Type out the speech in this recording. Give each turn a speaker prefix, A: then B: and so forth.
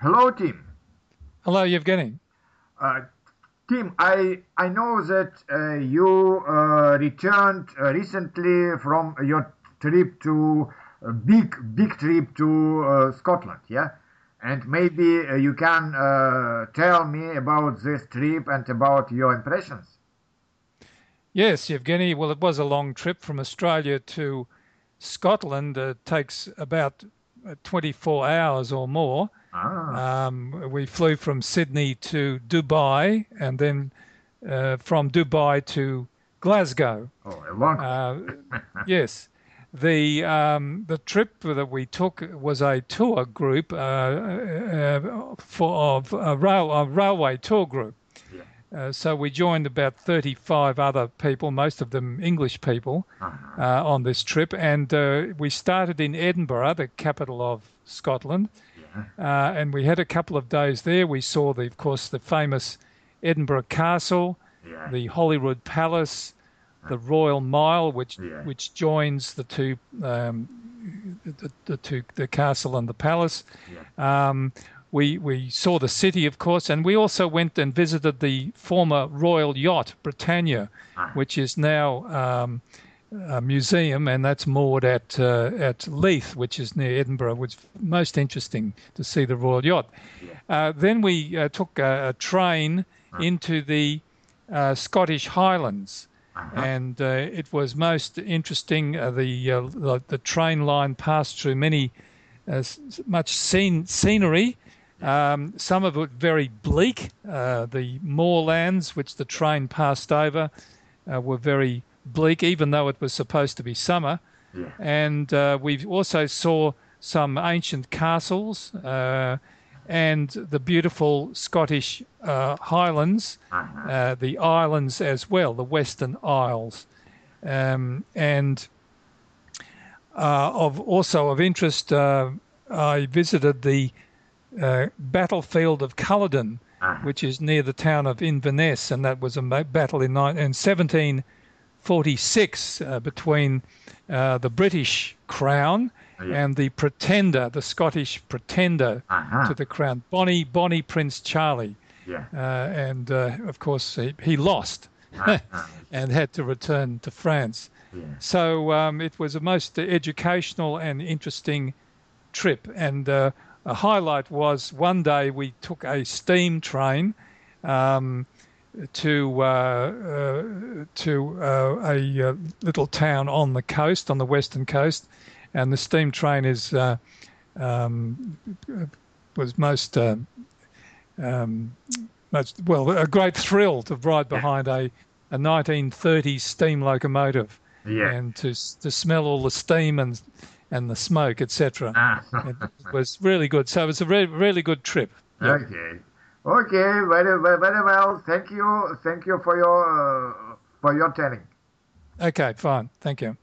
A: Hello, Tim.
B: Hello, Evgeny.
A: Uh, Tim, I I know that uh, you uh, returned uh, recently from your trip to a big big trip to uh, Scotland, yeah, and maybe uh, you can tell me about this trip and about your impressions.
B: Yes, Evgeny. Well, it was a long trip from Australia to Scotland. It takes about 24 hours or more. Ah. Um, we flew from Sydney to Dubai and then uh, from Dubai to Glasgow.
A: Oh, a long. Uh,
B: yes. The um, the trip that we took was a tour group uh, uh for of a, rail, a railway tour group. Yeah. Uh, so we joined about 35 other people, most of them English people, uh-huh. uh, on this trip. And uh, we started in Edinburgh, the capital of Scotland. Uh, and we had a couple of days there. We saw, the, of course, the famous Edinburgh Castle, yeah. the Holyrood Palace, the Royal Mile, which yeah. which joins the two um, the, the, two the castle and the palace. Yeah. Um, we we saw the city, of course, and we also went and visited the former royal yacht Britannia, ah. which is now um, a museum, and that's moored at uh, at Leith, which is near Edinburgh. Which most interesting to see the Royal Yacht. Uh, then we uh, took a, a train uh-huh. into the uh, Scottish Highlands, uh-huh. and uh, it was most interesting. Uh, the, the, the train line passed through many much scene, scenery. Um, some of it very bleak. the moorlands, which the train passed over, were very bleak, even though it was supposed to be summer. Yeah. And uh, we also saw some ancient castles uh, and the beautiful Scottish uh, Highlands, uh-huh. Uh, the islands as well, the Western Isles. Um, and uh, of also of interest, uh, I visited the battlefield of Culloden, uh-huh. which is near the town of Inverness, and that was a battle in, in 17- 46 uh, between uh, the British crown oh, and the pretender, the Scottish pretender uh-huh. to the crown, Bonnie Bonnie Prince Charlie. Yeah. Uh, and uh, of course, he, he lost uh-huh. and had to return to France. Yeah. So um, it was a most educational and interesting trip. And uh, a highlight was one day we took a steam train. Um, to uh, uh, to uh, a little town on the coast, on the western coast, and the steam train is um, was most um, most well a great thrill to ride behind a a 1930s steam locomotive yeah. and to to smell all the steam and and the smoke, etc. Ah. it was really good. So it was a really really good trip.
A: Okay. Okay, very, very well. Thank you. Thank you for your uh, for your telling.
B: Okay, fine. Thank you.